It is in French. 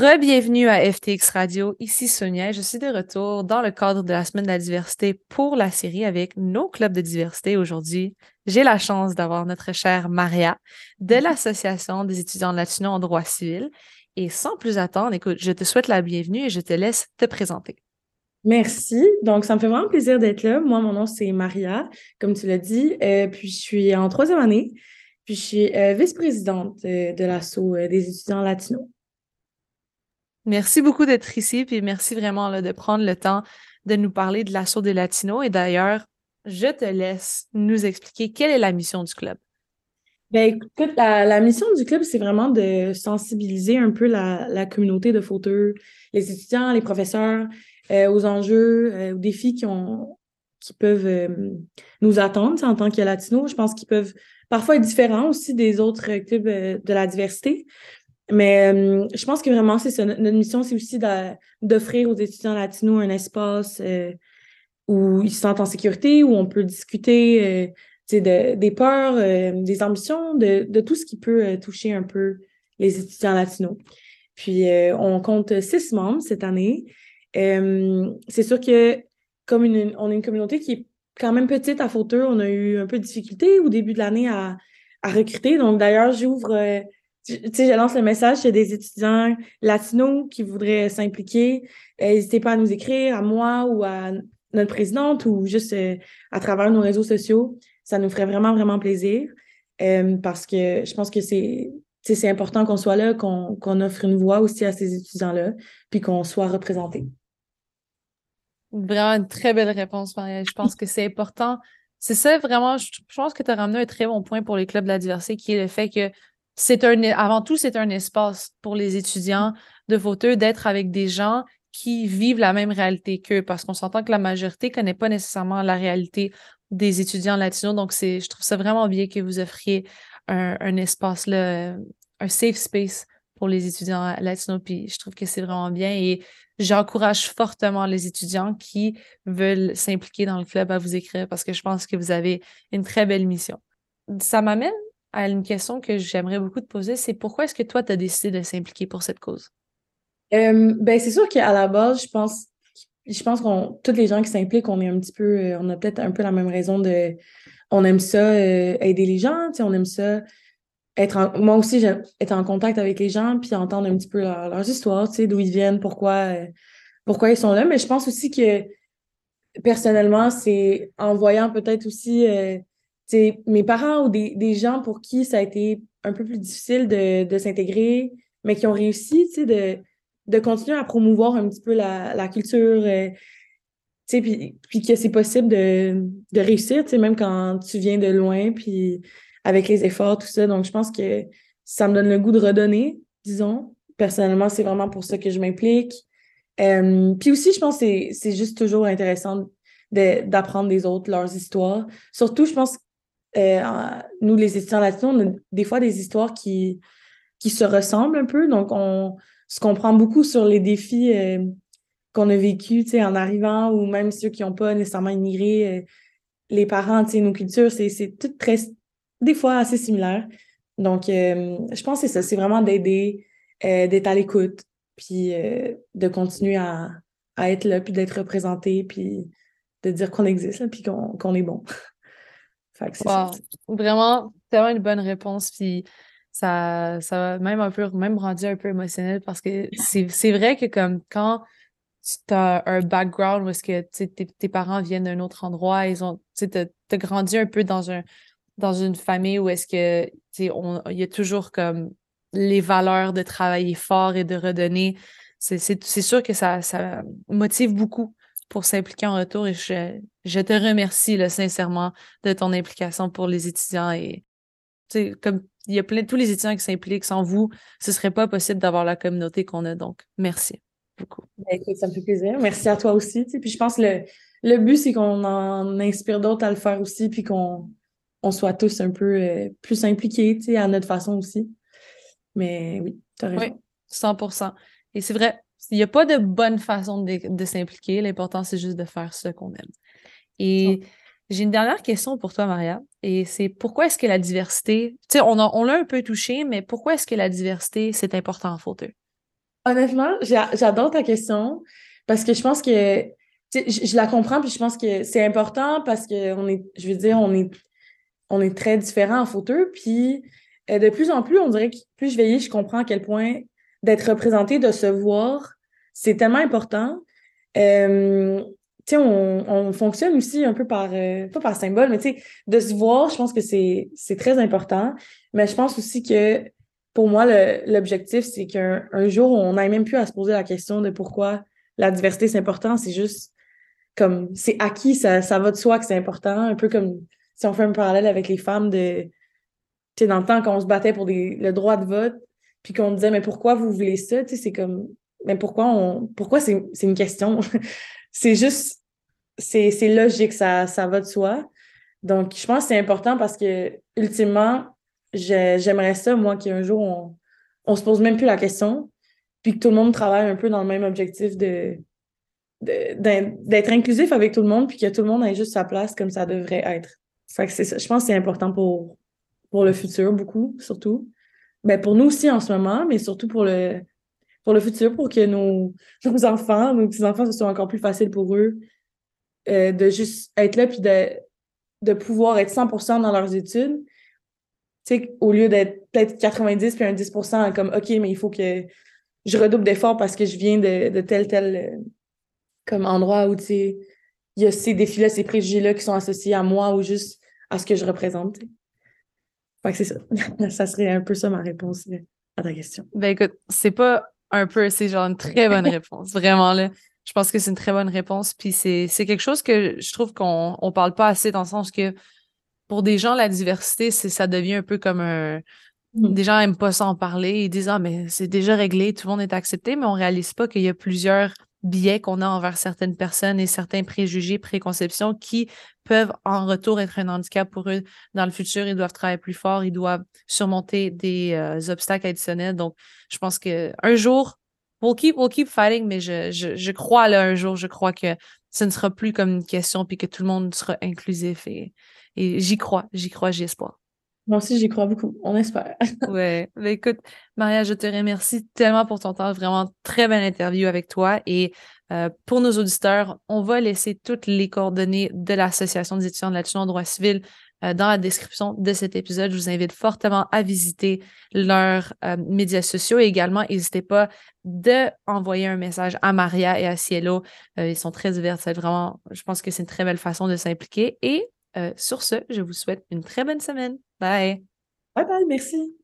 Re-bienvenue à FTX Radio. Ici Sonia. Je suis de retour dans le cadre de la semaine de la diversité pour la série avec nos clubs de diversité. Aujourd'hui, j'ai la chance d'avoir notre chère Maria de l'Association des étudiants latinos en droit civil. Et sans plus attendre, écoute, je te souhaite la bienvenue et je te laisse te présenter. Merci. Donc, ça me fait vraiment plaisir d'être là. Moi, mon nom, c'est Maria, comme tu l'as dit. Euh, puis, je suis en troisième année. Puis, je suis euh, vice-présidente euh, de l'ASSO des étudiants latinos. Merci beaucoup d'être ici, puis merci vraiment là, de prendre le temps de nous parler de l'assaut des Latinos. Et d'ailleurs, je te laisse nous expliquer quelle est la mission du club. Ben, écoute, la, mission du club, c'est vraiment de sensibiliser un peu la, communauté de fauteurs, les étudiants, les professeurs, euh, aux enjeux, euh, aux défis qui, ont, qui peuvent euh, nous attendre en tant que latinos. Je pense qu'ils peuvent parfois être différents aussi des autres clubs de la diversité. Mais euh, je pense que vraiment, c'est ça. Notre mission, c'est aussi d'offrir aux étudiants latinos un espace euh, où ils se sentent en sécurité, où on peut discuter euh, de, des peurs, des ambitions, de, tout ce qui peut toucher un peu les étudiants latinos. Puis, on compte six membres cette année. c'est sûr que comme une, on est une communauté qui est quand même petite à Fauteux, on a eu un peu de difficulté au début de l'année à recruter. Donc, d'ailleurs, j'ouvre tu sais, je lance le message chez des étudiants latinos qui voudraient s'impliquer. Euh, n'hésitez pas à nous écrire, à moi ou à notre présidente ou juste euh, à travers nos réseaux sociaux. Ça nous ferait vraiment, vraiment plaisir euh, parce que je pense que c'est c'est important qu'on soit là, qu'on offre une voix aussi à ces étudiants-là, puis qu'on soit représenté. Vraiment une très belle réponse, Maria. Je pense que c'est important. C'est ça, vraiment, je pense que tu as ramené un très bon point pour les clubs de la diversité, qui est le fait que c'est un, avant tout, c'est un espace pour les étudiants de Vauteux d'être avec des gens qui vivent la même réalité qu'eux, parce qu'on s'entend que la majorité ne connaît pas nécessairement la réalité des étudiants latinos. Donc, c'est, je trouve ça vraiment bien que vous offriez un, espace, là, un safe space pour les étudiants latinos. Puis, je trouve que c'est vraiment bien. Et j'encourage fortement les étudiants qui veulent s'impliquer dans le club à vous écrire parce que je pense que vous avez une très belle mission. Ça m'amène à une question que j'aimerais beaucoup te poser, c'est pourquoi est-ce que toi, tu as décidé de s'impliquer pour cette cause? Euh, ben, c'est sûr qu'à la base, je pense, je pense qu'on, tous les gens qui s'impliquent, on est un petit peu, euh, on a peut-être un peu la même raison de, on aime ça, euh, aider les gens, on aime ça, être en, moi aussi, être en contact avec les gens, puis entendre un petit peu leurs histoires, d'où ils viennent, pourquoi, pourquoi ils sont là. Mais je pense aussi que, personnellement, c'est en voyant peut-être aussi mes parents ou des, gens pour qui ça a été un peu plus difficile de, s'intégrer, mais qui ont réussi de, de continuer à promouvoir un petit peu la, culture, euh, puis, puis que c'est possible de, de réussir, même quand tu viens de loin, puis avec les efforts, tout ça. Donc, je pense que ça me donne le goût de redonner, disons. Personnellement, c'est vraiment pour ça que je m'implique. Euh, puis aussi, je pense que c'est juste toujours intéressant d'apprendre des autres leurs histoires. Surtout, je pense euh, nous, les étudiants latinos, on a des fois des histoires qui, qui se ressemblent un peu. Donc, on se comprend beaucoup sur les défis euh, qu'on a vécu en arrivant ou même ceux qui n'ont pas nécessairement immigré. Euh, les parents, nos cultures, c'est tout très, des fois assez similaire. Donc, je pense que c'est ça, c'est vraiment d'aider, d'être à l'écoute, puis de continuer à, à, être là, puis d'être représenté, puis de dire qu'on existe, puis qu'on est bon. Vraiment, tellement une bonne réponse. Puis ça, ça même un peu même rendu un peu émotionnel parce que c'est vrai que comme quand tu as un background où est-ce que tes, parents viennent d'un autre endroit, ils ont tu as, grandi un peu dans un dans une famille où est-ce que il y a toujours comme les valeurs de travailler fort et de redonner. C'est sûr que ça, ça motive beaucoup pour s'impliquer en retour et je, je te remercie là, sincèrement de ton implication pour les étudiants et comme il y a plein tous les étudiants qui s'impliquent sans vous, ce serait pas possible d'avoir la communauté qu'on a donc merci beaucoup. Ben, ça me fait plaisir. Merci à toi aussi. Puis je pense que le, le but, c'est qu'on en inspire d'autres à le faire aussi, puis qu'on on soit tous un peu euh, plus impliqués à notre façon aussi. Mais oui, tu as raison. Oui, 100 Et c'est vrai, il n'y a pas de bonne façon de, s'impliquer. L'important, c'est juste de faire ce qu'on aime. Et j'ai une dernière question pour toi, Maria. Et c'est pourquoi est-ce que la diversité, tu sais, on, l'a un peu touché, mais pourquoi est-ce que la diversité, c'est important en fauteuil? Honnêtement, j'adore ta question parce que je pense que je, la comprends puis je pense que c'est important parce que on est, je veux dire, on est, on est très différents en photo. Puis euh, de plus en plus, on dirait que plus je vieillis, je comprends à quel point d'être représenté, de se voir, c'est tellement important. Euh, on, on, fonctionne aussi un peu par, euh, pas par symbole, mais de se voir, je pense que c'est très important. Mais je pense aussi que pour moi, l'objectif, c'est qu'un un jour, on n'aille même plus à se poser la question de pourquoi la diversité, c'est important. C'est juste comme, c'est acquis, ça, ça va de soi que c'est important. Un peu comme si on fait un parallèle avec les femmes de, tu sais, dans le temps qu'on se battait pour des, le droit de vote, puis qu'on disait, mais pourquoi vous voulez ça? Tu sais, c'est comme, mais pourquoi on, pourquoi c'est une question? c'est juste, c'est logique, ça, ça va de soi. Donc, je pense que c'est important parce que, ultimement, j'aimerais ça, moi, qu'un jour, on, on se pose même plus la question, puis que tout le monde travaille un peu dans le même objectif de d'être inclusif avec tout le monde, puis que tout le monde ait juste sa place comme ça devrait être. Fait que c'est. Je pense que c'est important pour, pour le futur, beaucoup, surtout. Ben, pour nous aussi en ce moment, mais surtout pour le, pour le futur, pour que nos, nos enfants, nos petits-enfants, ce soit encore plus facile pour eux euh, de juste être là puis de, de pouvoir être 100% dans leurs études. Tu sais, au lieu d'être peut-être 90 puis un 10% comme OK, mais il faut que je redouble d'efforts parce que je viens de, de tel, tel euh, comme endroit où, tu sais, il y a ces défis-là, ces préjugés-là qui sont associés à moi ou juste à ce que je représente. Fait que c'est ça. ça serait un peu ça ma réponse à ta question. Ben écoute, c'est pas un peu, c'est genre une très bonne réponse. Vraiment, là. Je pense que c'est une très bonne réponse. Puis c'est quelque chose que je trouve qu'on ne parle pas assez dans le sens que pour des gens, la diversité, ça devient un peu comme un. Mmh. Des gens n'aiment pas s'en parler. Ils disent Ah, mais c'est déjà réglé, tout le monde est accepté, mais on ne réalise pas qu'il y a plusieurs biais qu'on a envers certaines personnes et certains préjugés, préconceptions qui peuvent en retour être un handicap pour eux dans le futur. Ils doivent travailler plus fort, ils doivent surmonter des euh, obstacles additionnels. Donc, je pense qu'un jour, we'll keep, we'll keep fighting, mais je, je, je, crois là un jour, je crois que ce ne sera plus comme une question puis que tout le monde sera inclusif et, et j'y crois, j'y crois, j'y espoir. Moi aussi, j'y crois beaucoup. On espère. ouais. Écoute, Maria, je te remercie tellement pour ton temps. Vraiment très belle interview avec toi. Et euh, pour nos auditeurs, on va laisser toutes les coordonnées de l'Association des étudiants de l'action en droit civil euh, dans la description de cet épisode. Je vous invite fortement à visiter leurs euh, médias sociaux et également, n'hésitez pas d'envoyer un message à Maria et à Cielo. ils sont très divers. Vraiment, je pense que c'est une très belle façon de s'impliquer. Et sur ce, je vous souhaite une très bonne semaine. Bye. Bye bye, merci.